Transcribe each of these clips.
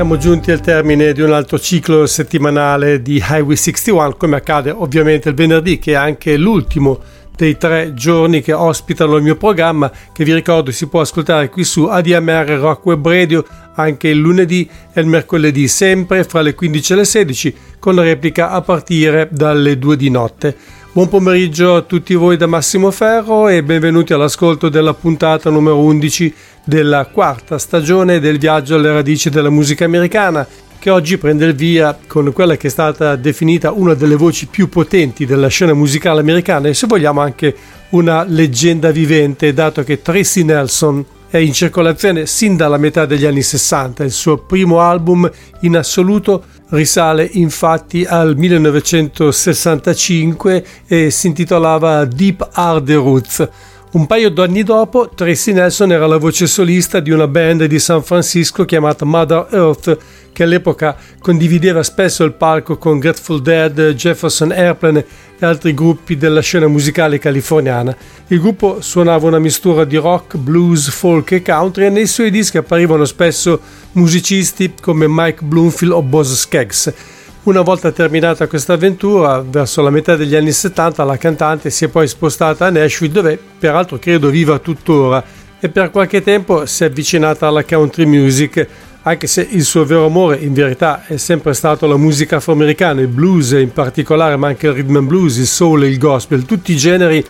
Siamo giunti al termine di un altro ciclo settimanale di Highway 61, come accade ovviamente il venerdì, che è anche l'ultimo dei tre giorni che ospitano il mio programma, che vi ricordo si può ascoltare qui su ADMR Rock Web Radio anche il lunedì e il mercoledì, sempre fra le 15 e le 16, con replica a partire dalle 2 di notte. Buon pomeriggio a tutti voi da Massimo Ferro e benvenuti all'ascolto della puntata numero 11 della quarta stagione del viaggio alle radici della musica americana che oggi prende il via con quella che è stata definita una delle voci più potenti della scena musicale americana e se vogliamo anche una leggenda vivente dato che Tracy Nelson è in circolazione sin dalla metà degli anni 60. Il suo primo album in assoluto risale infatti al 1965 e si intitolava Deep Are Roots. Un paio d'anni dopo, Tracy Nelson era la voce solista di una band di San Francisco chiamata Mother Earth, che all'epoca condivideva spesso il palco con Grateful Dead, Jefferson Airplane e altri gruppi della scena musicale californiana. Il gruppo suonava una mistura di rock, blues, folk e country e nei suoi dischi apparivano spesso musicisti come Mike Bloomfield o Boz Skeggs. Una volta terminata questa avventura, verso la metà degli anni 70, la cantante si è poi spostata a Nashville, dove peraltro credo viva tuttora, e per qualche tempo si è avvicinata alla country music, anche se il suo vero amore in verità è sempre stato la musica afroamericana, il blues in particolare, ma anche il rhythm and blues, il soul e il gospel, tutti i generi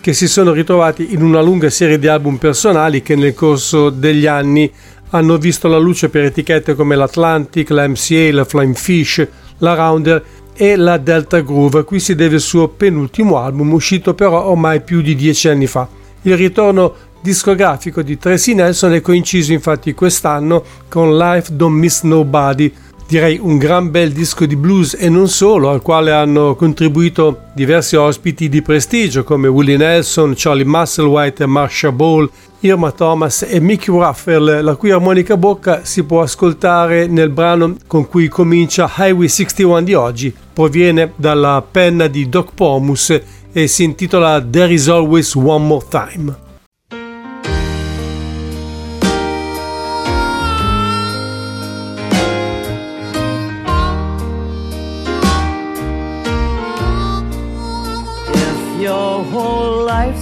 che si sono ritrovati in una lunga serie di album personali che nel corso degli anni hanno visto la luce per etichette come l'Atlantic, la MCA, la Flying Fish, la Rounder e la Delta Groove, a cui si deve il suo penultimo album, uscito però ormai più di dieci anni fa. Il ritorno discografico di Tracy Nelson è coinciso infatti quest'anno con Life Don't Miss Nobody, direi un gran bel disco di blues e non solo, al quale hanno contribuito diversi ospiti di prestigio come Willie Nelson, Charlie Musselwhite e Marsha Ball, Irma Thomas e Mickey Ruffell, la cui armonica bocca si può ascoltare nel brano con cui comincia Highway 61 di oggi. Proviene dalla penna di Doc Pomus e si intitola There is always one more time.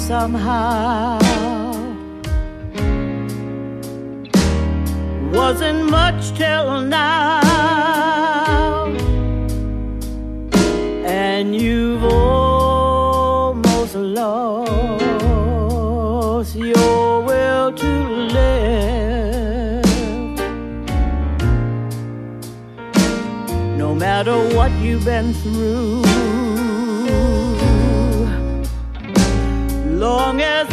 Somehow wasn't much till now, and you've almost lost your will to live. No matter what you've been through, long as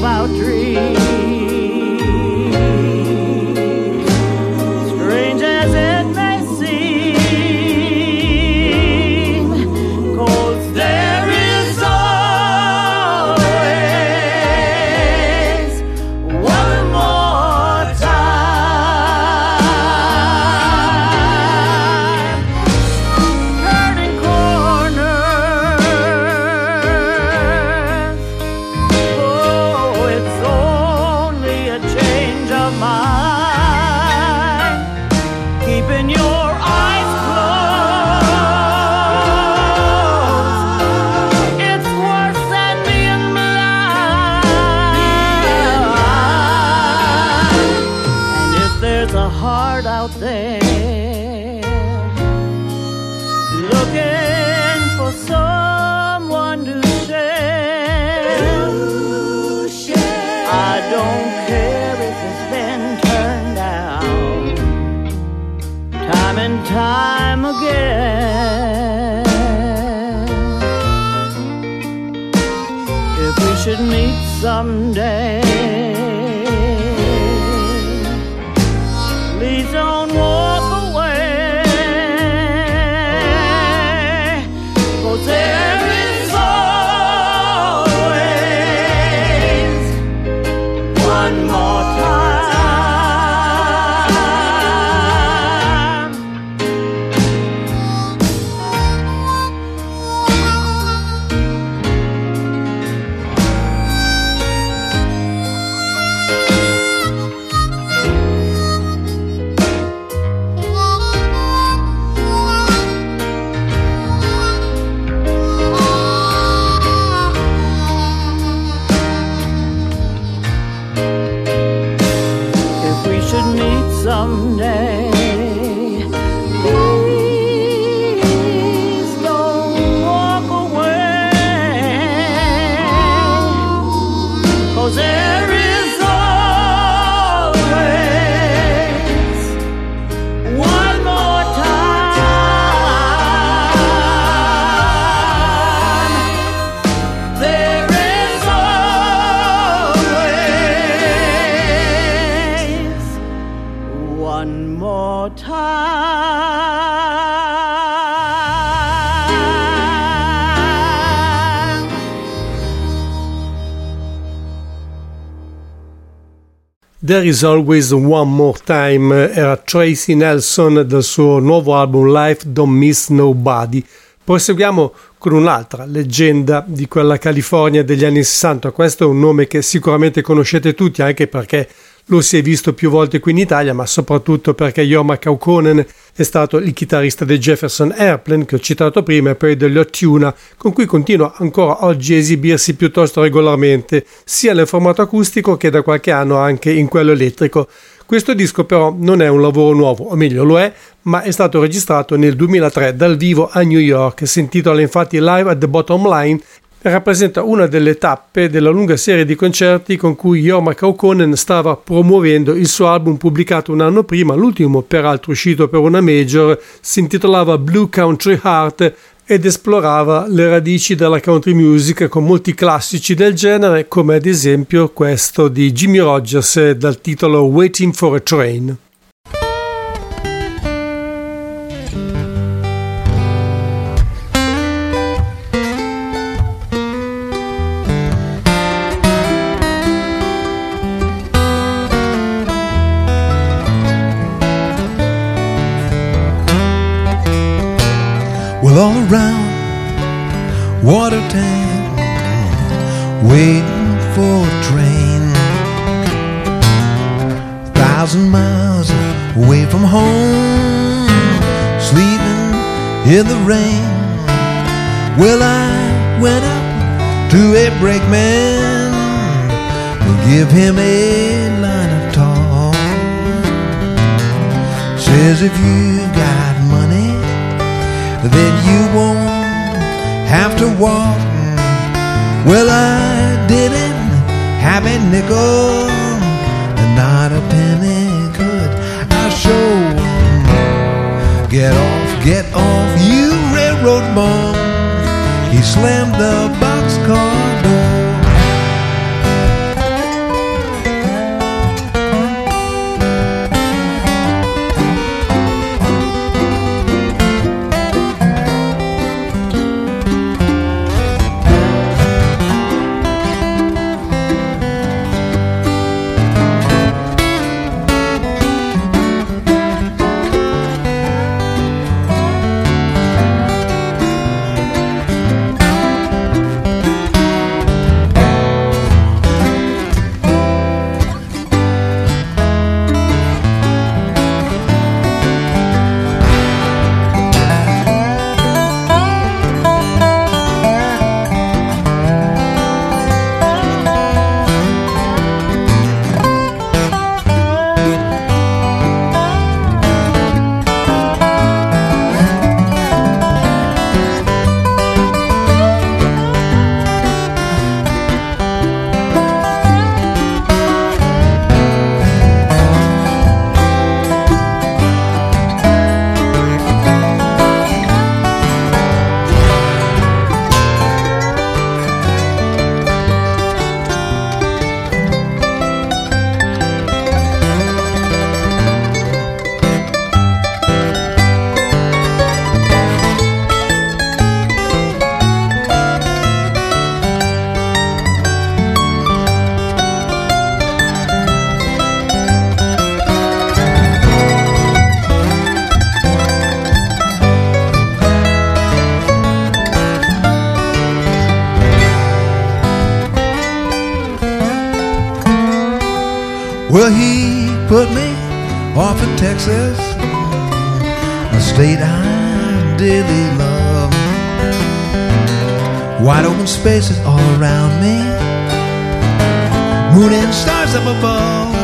about dreams. Someday. There is always one more time era Tracy Nelson del suo nuovo album Life Don't Miss Nobody. Proseguiamo con un'altra leggenda di quella California degli anni 60. Questo è un nome che sicuramente conoscete tutti anche perché lo si è visto più volte qui in Italia, ma soprattutto perché Jorma Kaukonen è stato il chitarrista dei Jefferson Airplane che ho citato prima e poi degli Ottuna, con cui continua ancora oggi a esibirsi piuttosto regolarmente, sia nel formato acustico che da qualche anno anche in quello elettrico. Questo disco però non è un lavoro nuovo, o meglio lo è, ma è stato registrato nel 2003 dal vivo a New York, si intitola infatti Live at the Bottom Line rappresenta una delle tappe della lunga serie di concerti con cui Jorma Kaukonen stava promuovendo il suo album pubblicato un anno prima, l'ultimo peraltro uscito per una major, si intitolava Blue Country Heart ed esplorava le radici della country music con molti classici del genere, come ad esempio questo di Jimmy Rogers dal titolo Waiting for a Train. All around Watertown, waiting for a train. Thousand miles away from home, sleeping in the rain. Well, I went up to a brakeman to give him a line of talk. Says if you've got then you won't have to walk. Well, I didn't have a nickel, not a penny could I show. Get off, get off, you railroad bum. He slammed the boxcar door. Put me off in Texas, a state I dearly love. Wide open spaces all around me, moon and stars up above.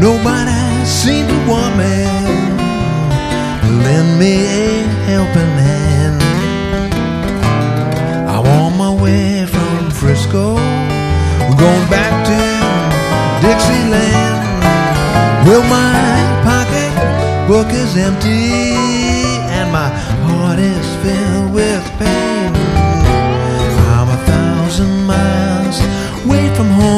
Nobody seemed to want me, lend me a helping hand. I'm on my way from Frisco, we're going back Well, my pocket book is empty and my heart is filled with pain. I'm a thousand miles away from home,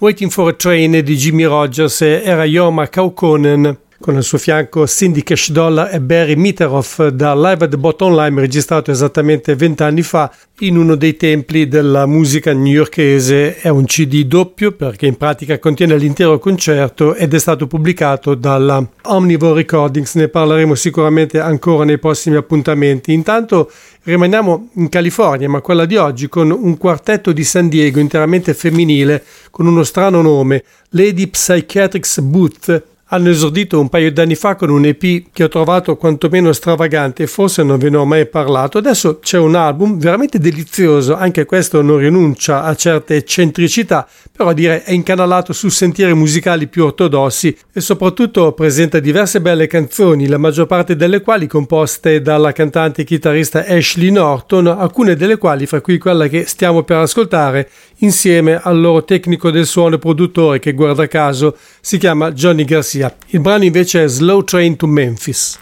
Waiting for a Train di Jimmy Rogers era Yoma Kaukonen con al suo fianco Cindy Cash Dollar e Barry Mitteroff da Live at the Bottom Line registrato esattamente vent'anni fa in uno dei templi della musica newyorkese. È un CD doppio perché in pratica contiene l'intero concerto ed è stato pubblicato dalla Omnivore Recordings. Ne parleremo sicuramente ancora nei prossimi appuntamenti. Intanto rimaniamo in California, ma quella di oggi con un quartetto di San Diego interamente femminile con uno strano nome, Lady Psychiatrics Booth hanno esordito un paio d'anni fa con un EP che ho trovato quantomeno stravagante, forse non ve ne ho mai parlato. Adesso c'è un album veramente delizioso, anche questo non rinuncia a certe eccentricità, però direi è incanalato su sentieri musicali più ortodossi e soprattutto presenta diverse belle canzoni, la maggior parte delle quali composte dalla cantante e chitarrista Ashley Norton, alcune delle quali, fra cui quella che stiamo per ascoltare, insieme al loro tecnico del suono e produttore che guarda caso si chiama Johnny Garcia. Il brano invece è Slow Train to Memphis.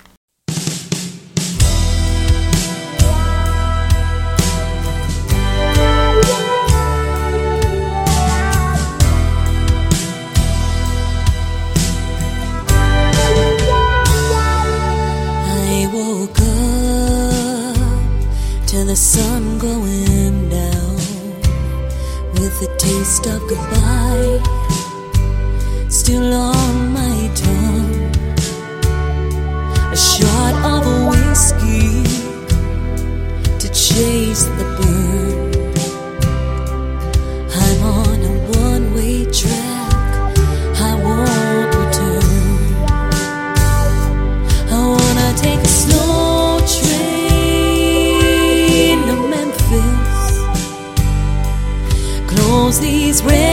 The sun going down with the taste of goodbye still on the. I'm on a one way track, I won't return. I wanna take a slow train to Memphis. Close these red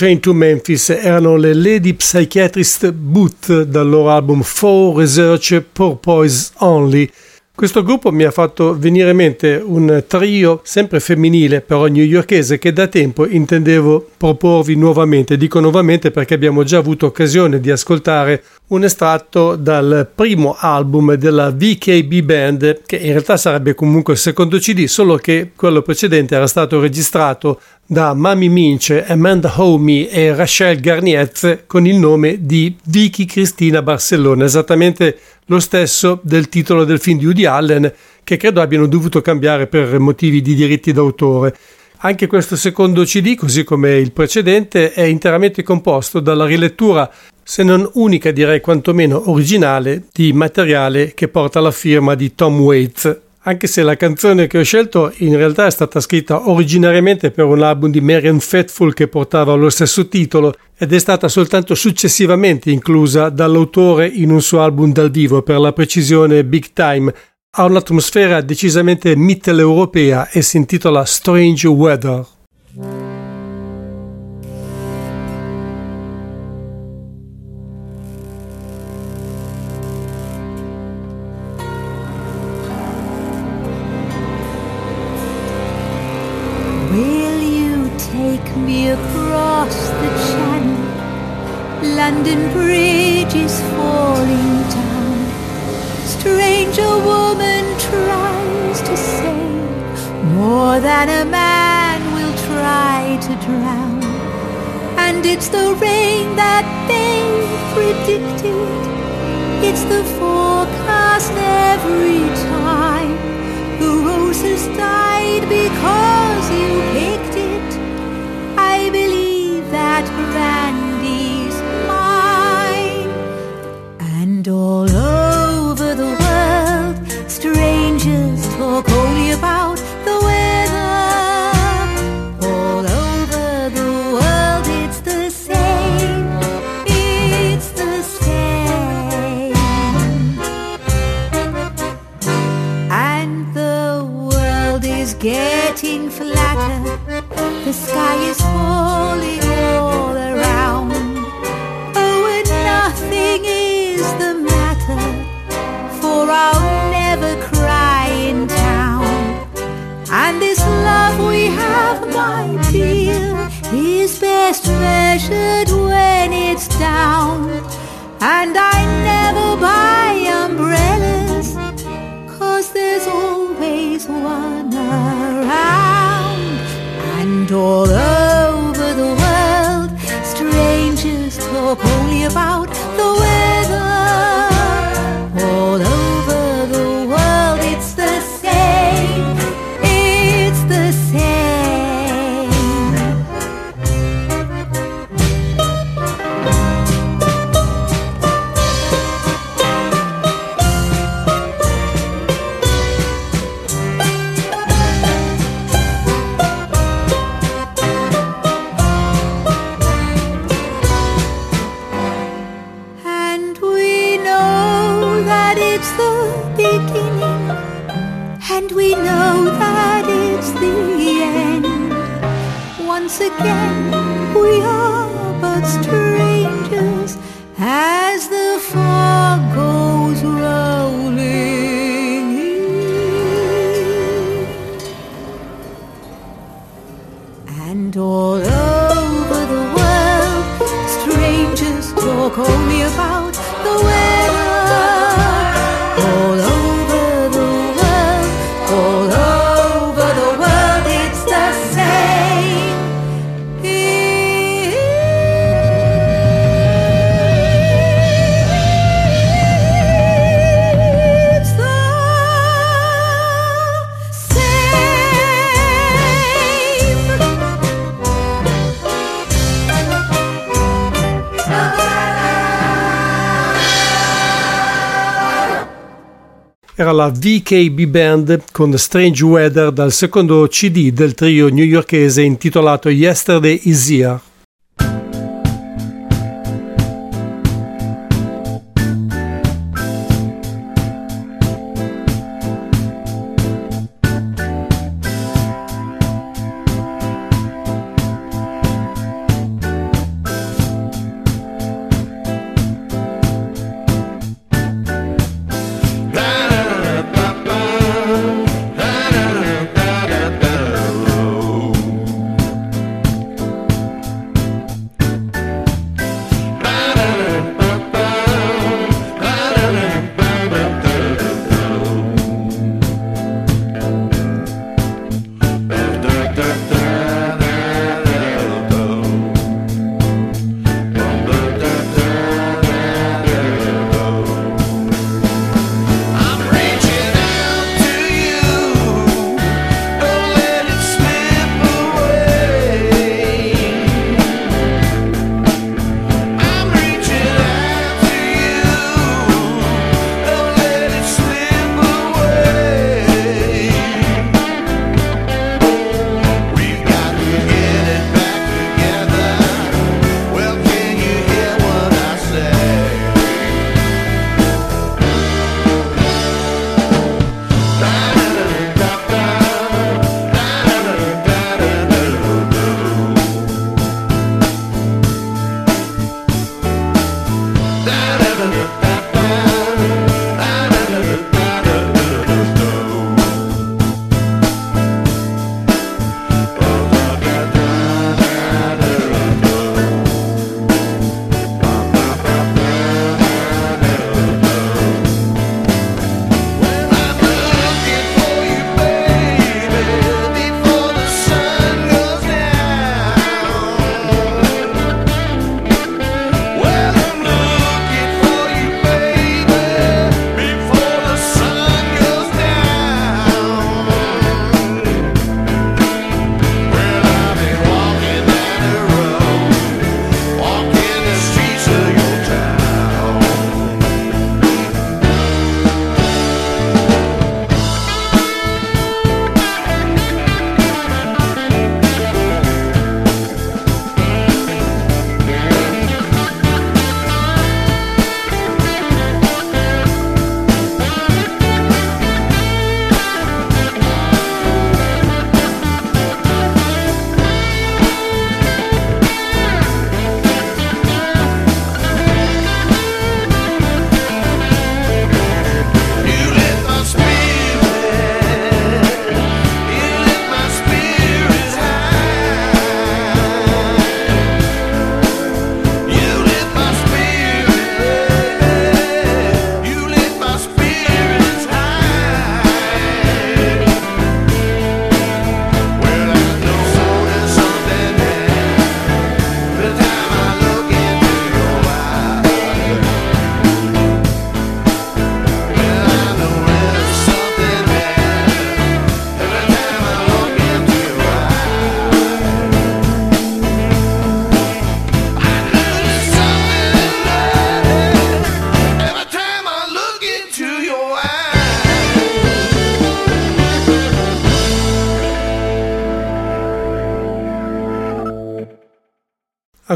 Train to Memphis erano le Lady Psychiatrist Booth dal loro album For Research Purpose Only. Questo gruppo mi ha fatto venire in mente un trio sempre femminile, però newyorkese, che da tempo intendevo proporvi nuovamente. Dico nuovamente perché abbiamo già avuto occasione di ascoltare un estratto dal primo album della VKB Band, che in realtà sarebbe comunque il secondo CD, solo che quello precedente era stato registrato da Mami Minch, Amanda Homey e Rachel Garniez con il nome di Vicky Cristina Barcellona, esattamente lo stesso del titolo del film di Woody Allen, che credo abbiano dovuto cambiare per motivi di diritti d'autore. Anche questo secondo CD, così come il precedente, è interamente composto dalla rilettura, se non unica direi quantomeno originale, di materiale che porta la firma di Tom Waits. Anche se la canzone che ho scelto in realtà è stata scritta originariamente per un album di Marian Faithfull che portava lo stesso titolo ed è stata soltanto successivamente inclusa dall'autore in un suo album dal vivo, per la precisione Big Time. Ha un'atmosfera decisamente mitteleuropea e si intitola Strange Weather. Across the channel? London Bridge is falling down. Stranger woman tries to save more than a man will try to drown. And it's the rain that they predicted. It's the forecast every time. The roses died because you picked that brandy's mine. And all over the world, strangers Tell me about the way era la VKB Band con Strange Weather dal secondo CD del trio newyorkese intitolato Yesterday Is Here.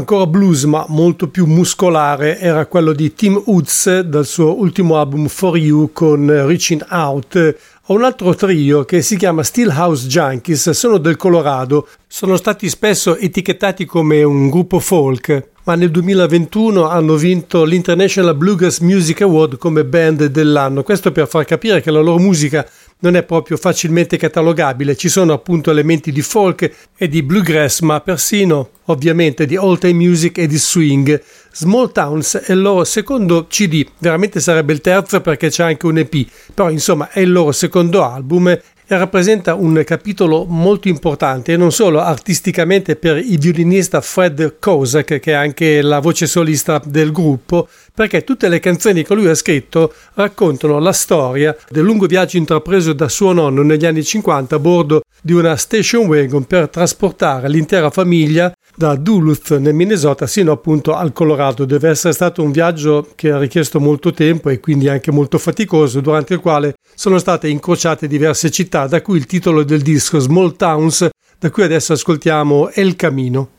Ancora blues ma molto più muscolare era quello di Tim Woods dal suo ultimo album For You con Reaching Out. Ho un altro trio che si chiama Steelhouse Junkies, sono del Colorado, sono stati spesso etichettati come un gruppo folk, ma nel 2021 hanno vinto l'International Bluegrass Music Award come band dell'anno. Questo per far capire che la loro musica non è proprio facilmente catalogabile, ci sono appunto elementi di folk e di bluegrass, ma persino ovviamente di old time music e di swing. Small Towns è il loro secondo CD, veramente sarebbe il terzo perché c'è anche un EP, però insomma è il loro secondo album e rappresenta un capitolo molto importante non solo artisticamente per il violinista Fred Kozak che è anche la voce solista del gruppo perché tutte le canzoni che lui ha scritto raccontano la storia del lungo viaggio intrapreso da suo nonno negli anni 50 a bordo di una station wagon per trasportare l'intera famiglia da Duluth nel Minnesota sino appunto al Colorado. Deve essere stato un viaggio che ha richiesto molto tempo e quindi anche molto faticoso, durante il quale sono state incrociate diverse città, da cui il titolo del disco Small Towns, da cui adesso ascoltiamo El Camino.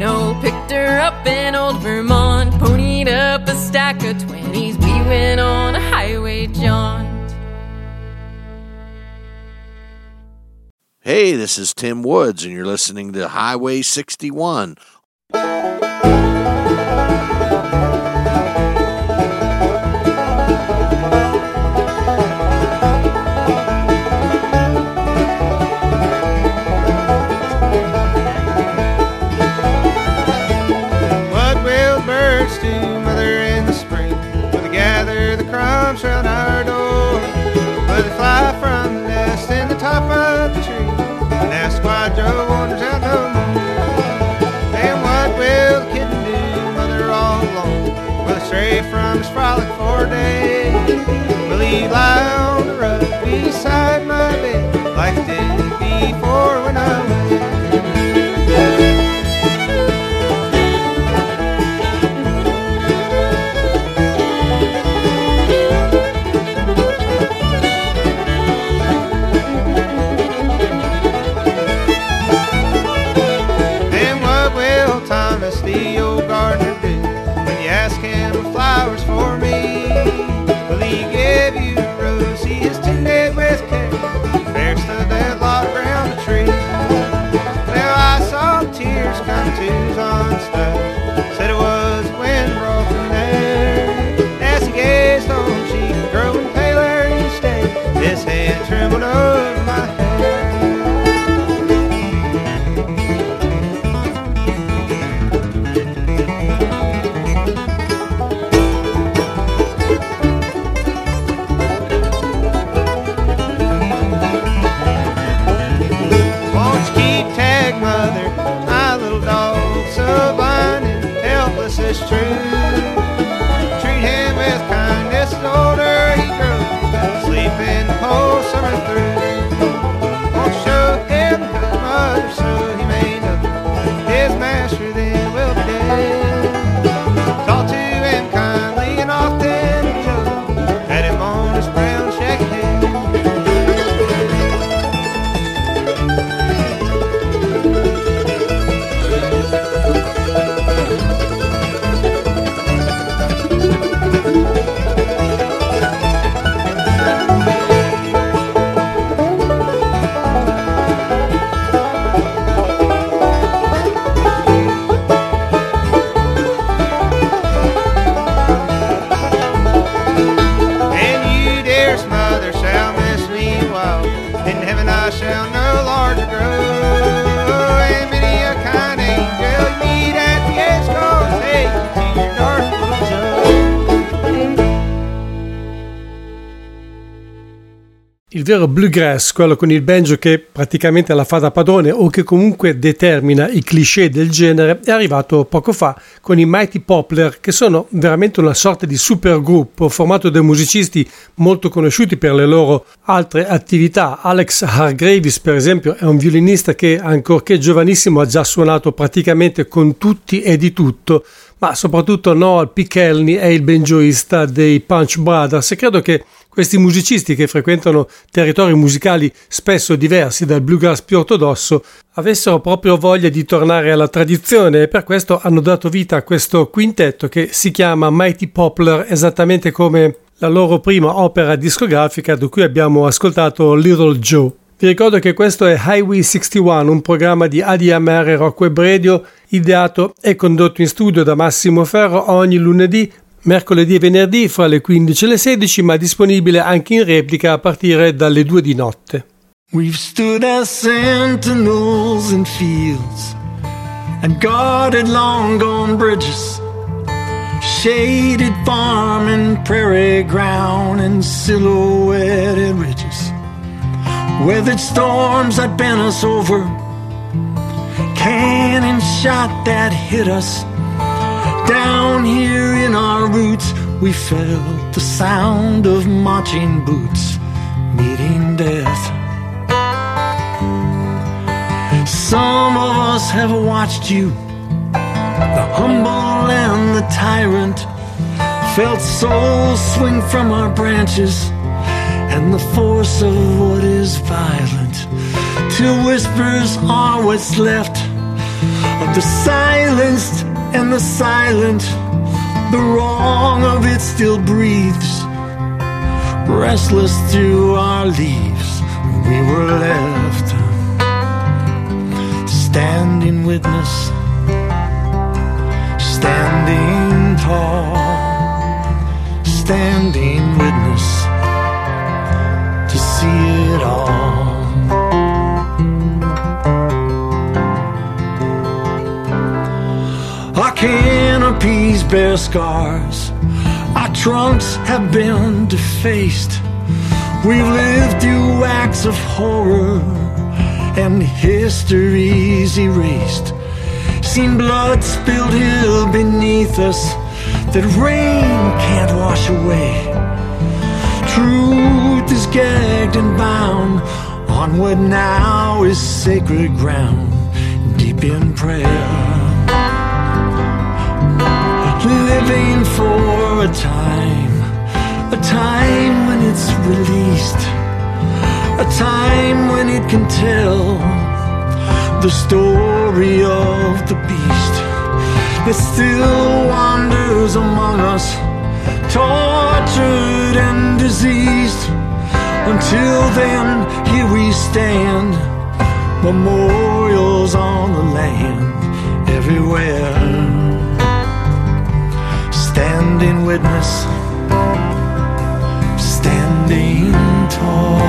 No, picked her up in old Vermont, ponied up a stack of 20s. We went on a highway jaunt. Hey, this is Tim Woods, and you're listening to Highway 61. from frolic for a day. Will he lie on the rug beside my bed like did before when I was? True. Treat him with kindness older he grows. Sleep in summer through. Vero bluegrass, quello con il banjo che praticamente la fa da padrone o che comunque determina i cliché del genere, è arrivato poco fa con i Mighty Poplar, che sono veramente una sorta di supergruppo formato da musicisti molto conosciuti per le loro altre attività. Alex Hargraves, per esempio, è un violinista che, ancorché giovanissimo, ha già suonato praticamente con tutti e di tutto ma soprattutto Noel Pichelny è il banjoista dei Punch Brothers e credo che questi musicisti che frequentano territori musicali spesso diversi dal bluegrass più ortodosso avessero proprio voglia di tornare alla tradizione e per questo hanno dato vita a questo quintetto che si chiama Mighty Poplar esattamente come la loro prima opera discografica da cui abbiamo ascoltato Little Joe. Vi ricordo che questo è Highway 61, un programma di ADMR Rock Web Radio ideato e condotto in studio da Massimo Ferro ogni lunedì, mercoledì e venerdì fra le 15 e le 16, ma disponibile anche in replica a partire dalle 2 di notte. We've stood as sentinels in fields and guarded long gone bridges, shaded farm and prairie ground and silhouetted ridges, weathered storms that bent us over, cannon shot that hit us. Down here in our roots, we felt the sound of marching boots meeting death. Some of us have watched you, the humble and the tyrant, felt souls swing from our branches, and the force of what is violent, till whispers are what's left of the silenced and the silent. The wrong of it still breathes, restless through our leaves. We were left uh, standing witness, standing tall, standing witness to see it all. Canopies bear scars, our trunks have been defaced. We've lived through acts of horror and history's erased. Seen blood spilled here beneath us that rain can't wash away. Truth is gagged and bound on what now is sacred ground, deep in prayer. Living for a time, a time when it's released. A time when it can tell the story of the beast that still wanders among us, tortured and diseased. Until then, here we stand, memorials on the land everywhere, standing witness, standing tall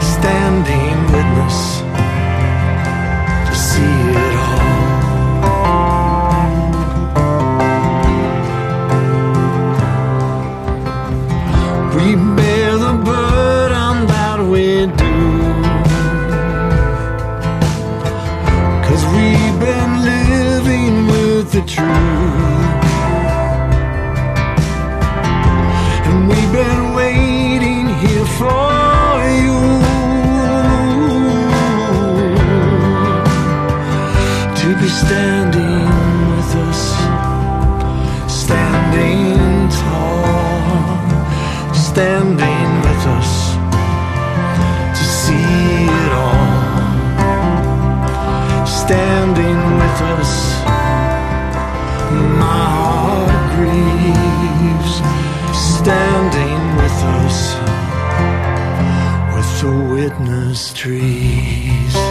standing witness to see it all. We bear the burden that we do. Cause we've been living with the truth. Standing with us. My heart grieves, standing with us with the witness trees.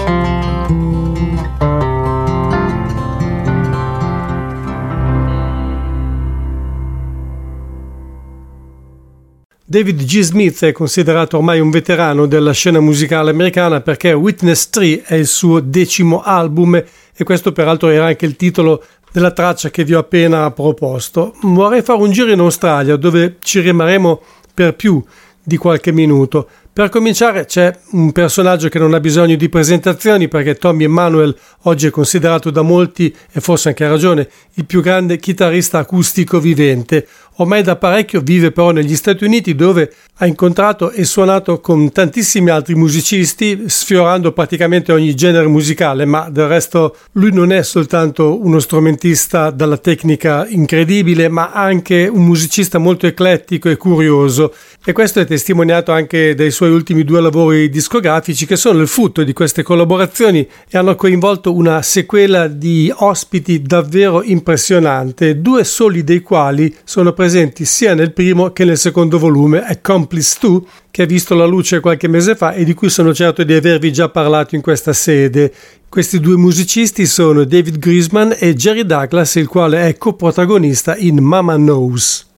David G. Smith è considerato ormai un veterano della scena musicale americana perché Witness 3 è il suo decimo album e questo peraltro era anche il titolo della traccia che vi ho appena proposto. Vorrei fare un giro in Australia dove ci rimarremo per più di qualche minuto. Per cominciare c'è un personaggio che non ha bisogno di presentazioni perché Tommy Emmanuel oggi è considerato da molti, e forse anche a ragione, il più grande chitarrista acustico vivente. Ormai da parecchio vive però negli Stati Uniti dove ha incontrato e suonato con tantissimi altri musicisti, sfiorando praticamente ogni genere musicale, ma del resto lui non è soltanto uno strumentista dalla tecnica incredibile, ma anche un musicista molto eclettico e curioso. E questo è testimoniato anche dai suoi ultimi due lavori discografici che sono il frutto di queste collaborazioni e hanno coinvolto una sequela di ospiti davvero impressionante, due soli dei quali sono presenti sia nel primo che nel secondo volume, Accomplice 2, che ha visto la luce qualche mese fa e di cui sono certo di avervi già parlato in questa sede. Questi due musicisti sono David Grisman e Jerry Douglas, il quale è coprotagonista in Mama Knows.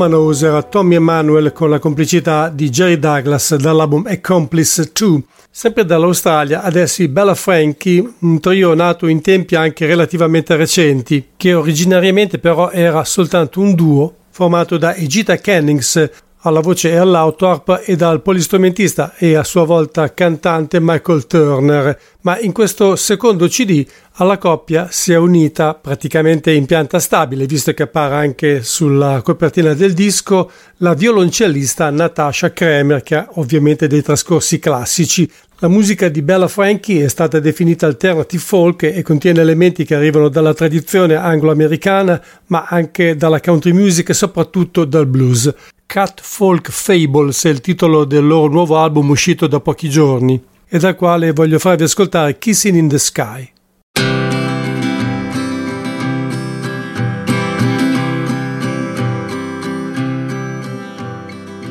Era Tommy Emanuel con la complicità di Jerry Douglas dall'album Accomplice 2. Sempre dall'Australia, adesso i Bella Frankie, un trio nato in tempi anche relativamente recenti, che originariamente però era soltanto un duo formato da Egita Kennings, alla voce e all'autorp e dal polistrumentista e a sua volta cantante Michael Turner, ma in questo secondo CD alla coppia si è unita praticamente in pianta stabile, visto che appare anche sulla copertina del disco la violoncellista Natasha Kremer, che ha ovviamente dei trascorsi classici. La musica di Bella Frankie è stata definita alternative folk e contiene elementi che arrivano dalla tradizione anglo-americana, ma anche dalla country music e soprattutto dal blues. Cat Folk Fables è il titolo del loro nuovo album uscito da pochi giorni e dal quale voglio farvi ascoltare Kissing in the Sky.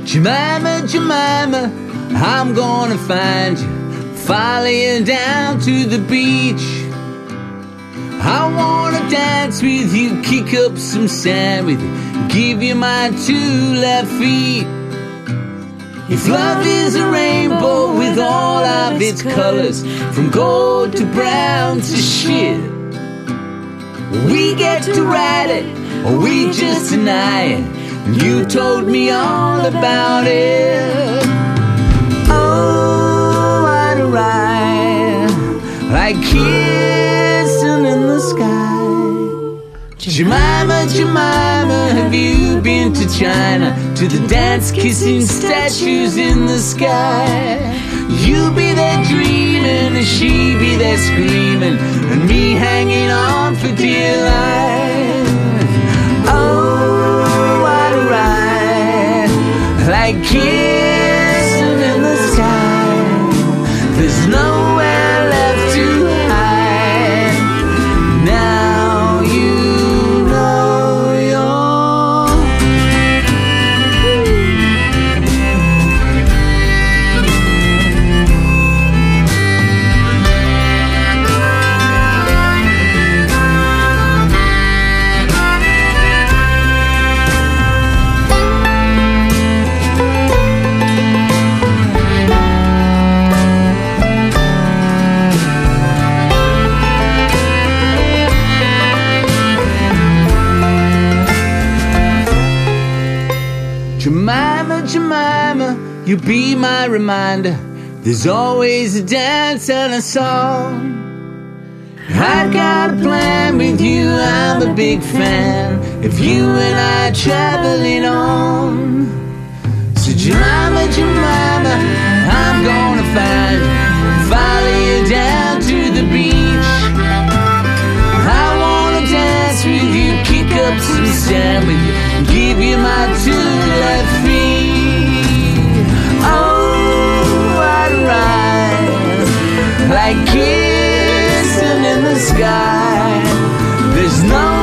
Jemima, Jemima, I'm gonna find you, follow you down to the beach. I wanna dance with you, kick up some sand with you, give you my two left feet. If love is a rainbow with all of its colors, from gold to brown to shit, we get to ride it, or we just deny it. You told me all about it. Ride like kissing in the sky. Jemima, Jemima, have you been to China? To the dance kissing statues in the sky. You be there dreaming, and she be there screaming, and me hanging on for dear life. Oh, I'd ride like kissing you be my reminder. There's always a dance and a song. I've got a plan with you, I'm a big fan. If you and I traveling on. So Jemima, Jemima, I'm gonna find follow you down to the beach. I wanna dance with you, kick up some sand with you, give you my two left feet. Like kissing in the sky. There's nowhere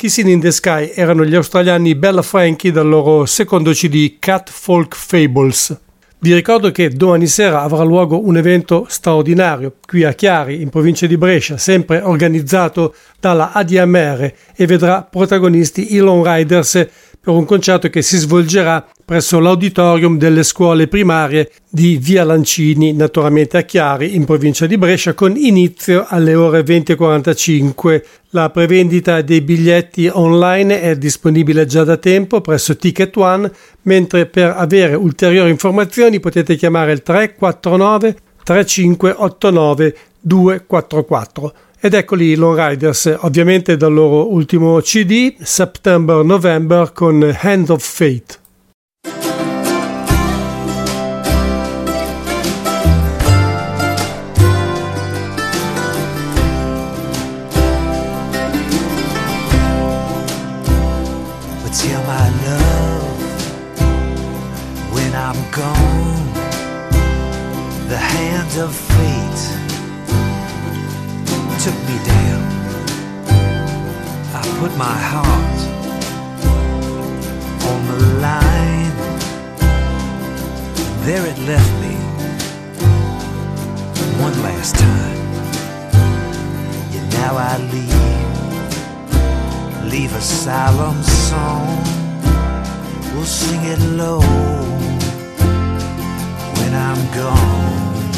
Kissing in the Sky erano gli australiani Bella Frankie dal loro secondo CD Cat Folk Fables. Vi ricordo che domani sera avrà luogo un evento straordinario qui a Chiari, in provincia di Brescia, sempre organizzato dalla ADMR e vedrà protagonisti i Lone Riders per un concerto che si svolgerà presso l'auditorium delle scuole primarie di Via Lancini, naturalmente a Chiari, in provincia di Brescia, con inizio alle ore 20.45. La prevendita dei biglietti online è disponibile già da tempo presso Ticket One, mentre per avere ulteriori informazioni potete chiamare il 349 3589 244. Ed eccoli i Lone Riders, ovviamente dal loro ultimo CD, September November, con Hand of Fate. My heart on the line. There it left me one last time. And now I leave, leave a solemn song. We'll sing it low when I'm gone.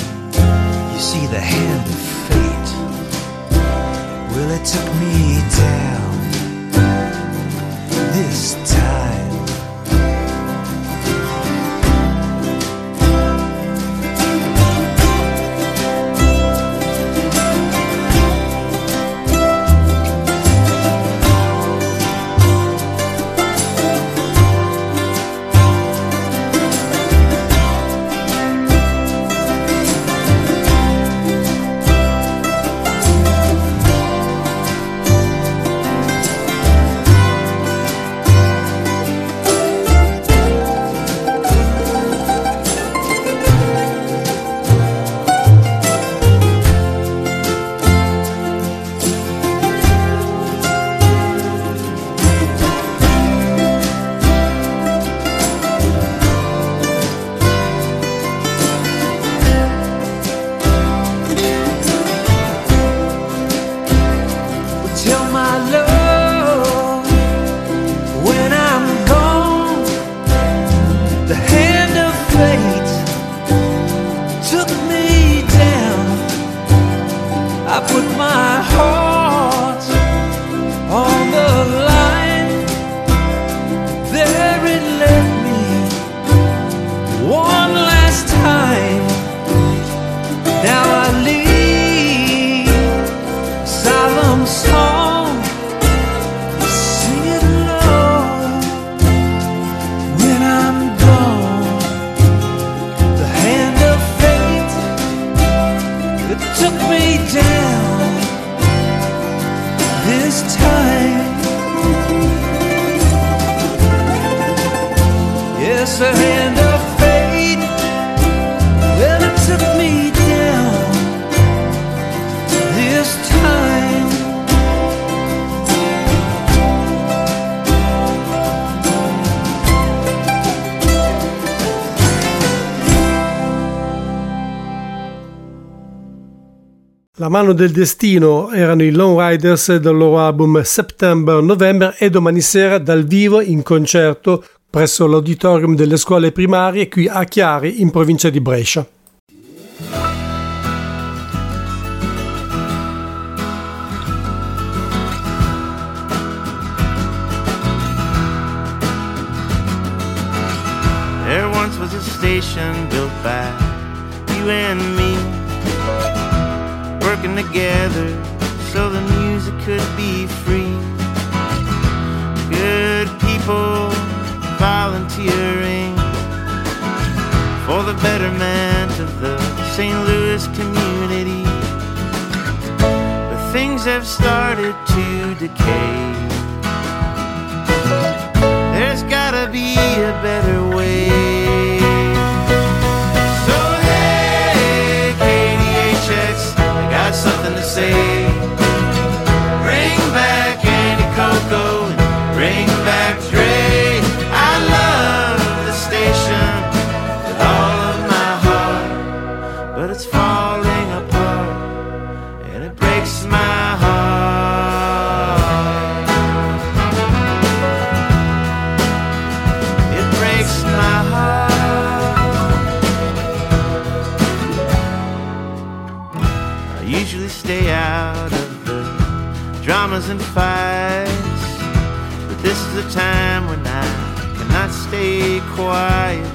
You see the hand of fate. Well, it took me down this time. La mano del destino erano i Lone Riders del loro album September November e domani sera dal vivo in concerto presso l'auditorium delle scuole primarie qui a Chiari in provincia di Brescia. There once was a station built by you and working together so the music could be free. Good people volunteering for the betterment of the St. Louis community. But things have started to decay. There's gotta be a better way. Say. Time when I cannot stay quiet.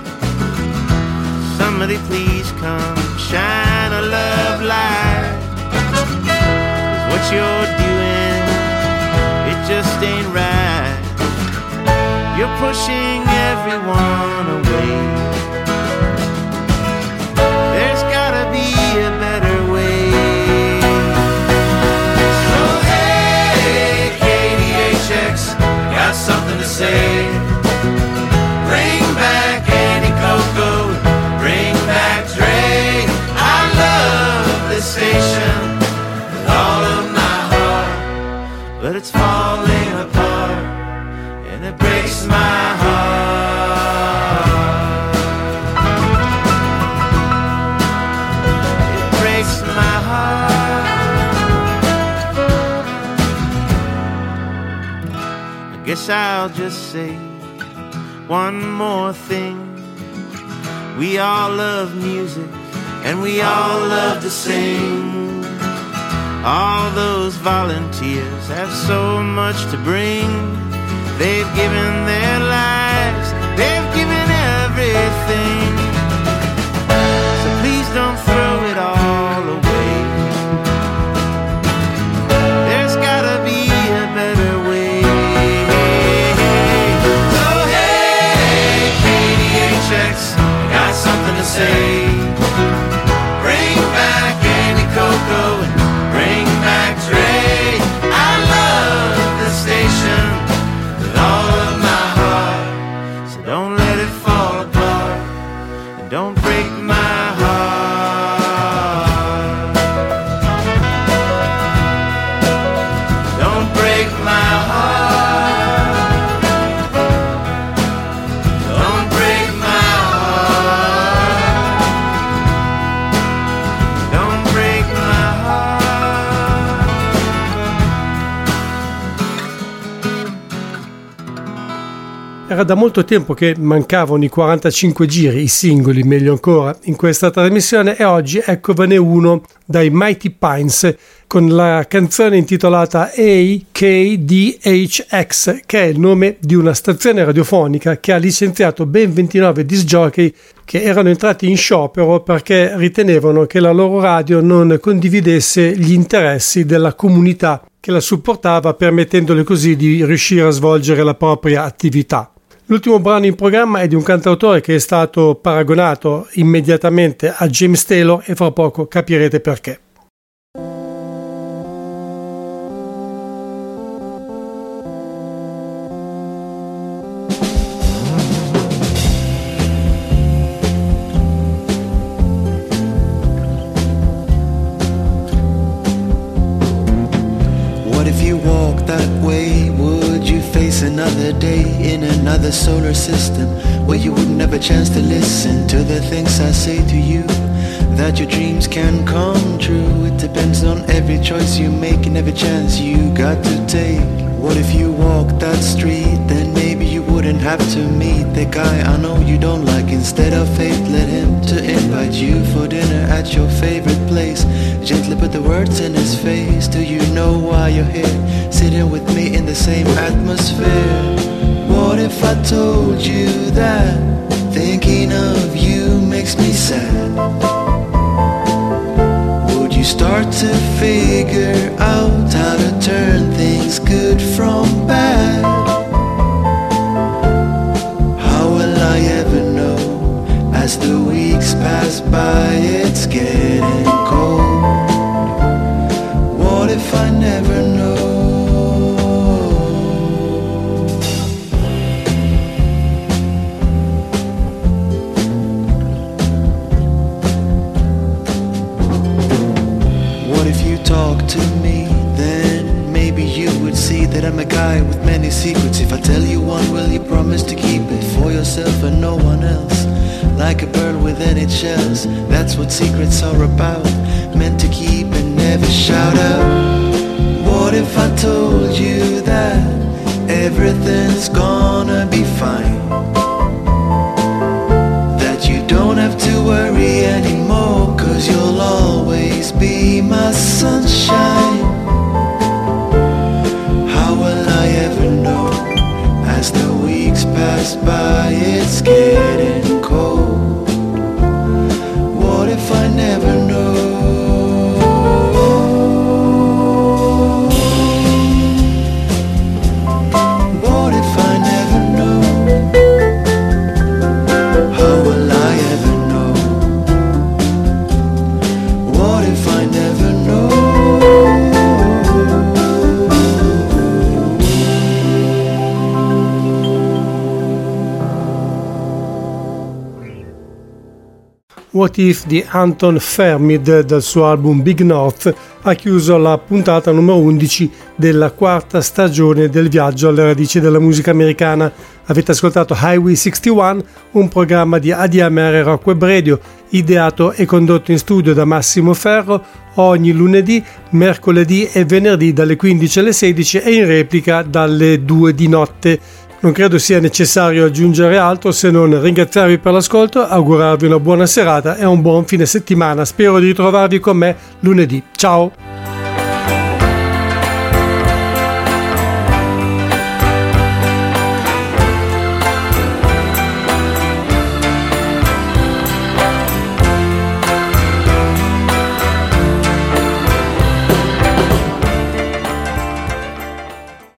Somebody please come shine a love light. 'Cause what you're doing, it just ain't right. You're pushing everyone away. Say. Guess I'll just say one more thing. We all love music, and we all love to sing. All those volunteers have so much to bring. They've given their lives, they've given everything. Era da molto tempo che mancavano i 45 giri, i singoli meglio ancora, in questa trasmissione e oggi eccovene uno dai Mighty Pines con la canzone intitolata AKDHX che è il nome di una stazione radiofonica che ha licenziato ben 29 disc jockey che erano entrati in sciopero perché ritenevano che la loro radio non condividesse gli interessi della comunità che la supportava permettendole così di riuscire a svolgere la propria attività. L'ultimo brano in programma è di un cantautore che è stato paragonato immediatamente a James Taylor e fra poco capirete perché. Have to meet the guy I know you don't like. Instead of fate, let him to invite you for dinner at your favorite place. Gently put the words in his face. Do you know why you're here? Sitting with me in the same atmosphere. What if I told you that thinking of you makes me sad? Would you start to figure out how to turn things good from bad? As the weeks pass by, it's getting cold. What if I never know? What if you talk to me? Then maybe you would see that I'm a guy with many secrets. If I tell you one, will you promise to keep it for yourself and no one else? Like a bird within its shells, that's what secrets are about. Meant to keep and never shout out. What if I told you that everything's gonna be fine? That you don't have to worry anymore, cause you'll always be my sunshine. Pass by, it's getting cold. What If di Anton Fermid dal suo album Big North ha chiuso la puntata numero 11 della quarta stagione del viaggio alle radici della musica americana. Avete ascoltato Highway 61, un programma di ADMR Rock Web Radio, ideato e condotto in studio da Massimo Ferro ogni lunedì, mercoledì e venerdì dalle 15 alle 16 e in replica dalle 2 di notte. Non credo sia necessario aggiungere altro se non ringraziarvi per l'ascolto, augurarvi una buona serata e un buon fine settimana. Spero di ritrovarvi con me lunedì. Ciao!